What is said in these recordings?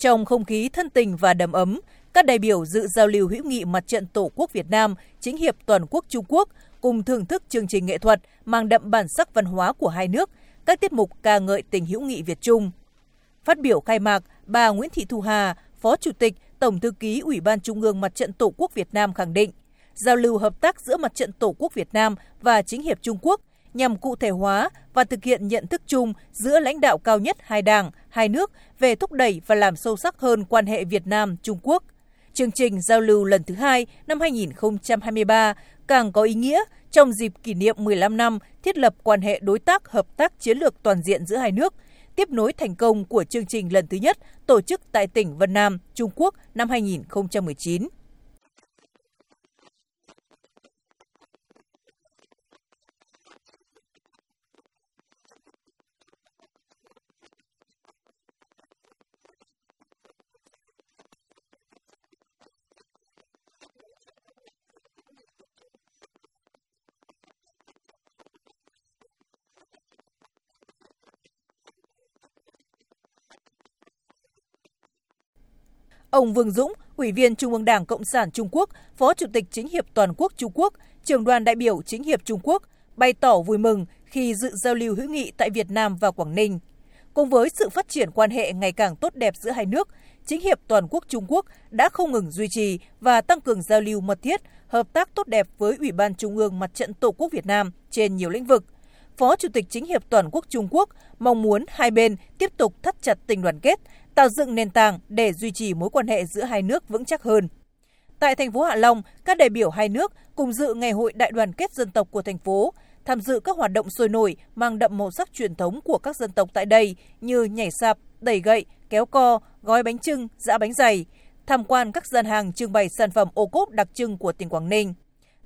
Trong không khí thân tình và đầm ấm, các đại biểu dự giao lưu hữu nghị mặt trận Tổ quốc Việt Nam, chính hiệp toàn quốc Trung Quốc cùng thưởng thức chương trình nghệ thuật mang đậm bản sắc văn hóa của hai nước, các tiết mục ca ngợi tình hữu nghị Việt Trung. Phát biểu khai mạc, bà Nguyễn Thị Thu Hà, Phó Chủ tịch, Tổng thư ký Ủy ban Trung ương Mặt trận Tổ quốc Việt Nam khẳng định, giao lưu hợp tác giữa Mặt trận Tổ quốc Việt Nam và chính hiệp Trung Quốc nhằm cụ thể hóa và thực hiện nhận thức chung giữa lãnh đạo cao nhất hai đảng, hai nước về thúc đẩy và làm sâu sắc hơn quan hệ Việt Nam-Trung Quốc. Chương trình giao lưu lần thứ hai năm 2023 càng có ý nghĩa trong dịp kỷ niệm 15 năm thiết lập quan hệ đối tác hợp tác chiến lược toàn diện giữa hai nước, tiếp nối thành công của chương trình lần thứ nhất tổ chức tại tỉnh Vân Nam, Trung Quốc năm 2019. Ông Vương Dũng, Ủy viên Trung ương Đảng Cộng sản Trung Quốc, Phó Chủ tịch Chính hiệp Toàn quốc Trung Quốc, trưởng đoàn đại biểu Chính hiệp Trung Quốc, bày tỏ vui mừng khi dự giao lưu hữu nghị tại Việt Nam và Quảng Ninh. Cùng với sự phát triển quan hệ ngày càng tốt đẹp giữa hai nước, Chính hiệp Toàn quốc Trung Quốc đã không ngừng duy trì và tăng cường giao lưu mật thiết, hợp tác tốt đẹp với Ủy ban Trung ương Mặt trận Tổ quốc Việt Nam trên nhiều lĩnh vực. Phó Chủ tịch Chính hiệp Toàn quốc Trung Quốc mong muốn hai bên tiếp tục thắt chặt tình đoàn kết, tạo dựng nền tảng để duy trì mối quan hệ giữa hai nước vững chắc hơn. Tại thành phố Hạ Long, các đại biểu hai nước cùng dự Ngày hội Đại đoàn kết dân tộc của thành phố, tham dự các hoạt động sôi nổi mang đậm màu sắc truyền thống của các dân tộc tại đây như nhảy sạp, đẩy gậy, kéo co, gói bánh trưng, giã bánh dày, tham quan các gian hàng trưng bày sản phẩm ô cốp đặc trưng của tỉnh Quảng Ninh.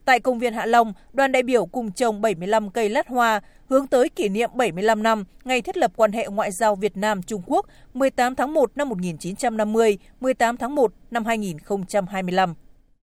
Tại công viên Hạ Long, đoàn đại biểu cùng trồng 75 cây lát hoa hướng tới kỷ niệm 75 năm ngày thiết lập quan hệ ngoại giao Việt Nam Trung Quốc 18 tháng 1 năm 1950, 18 tháng 1 năm 2025.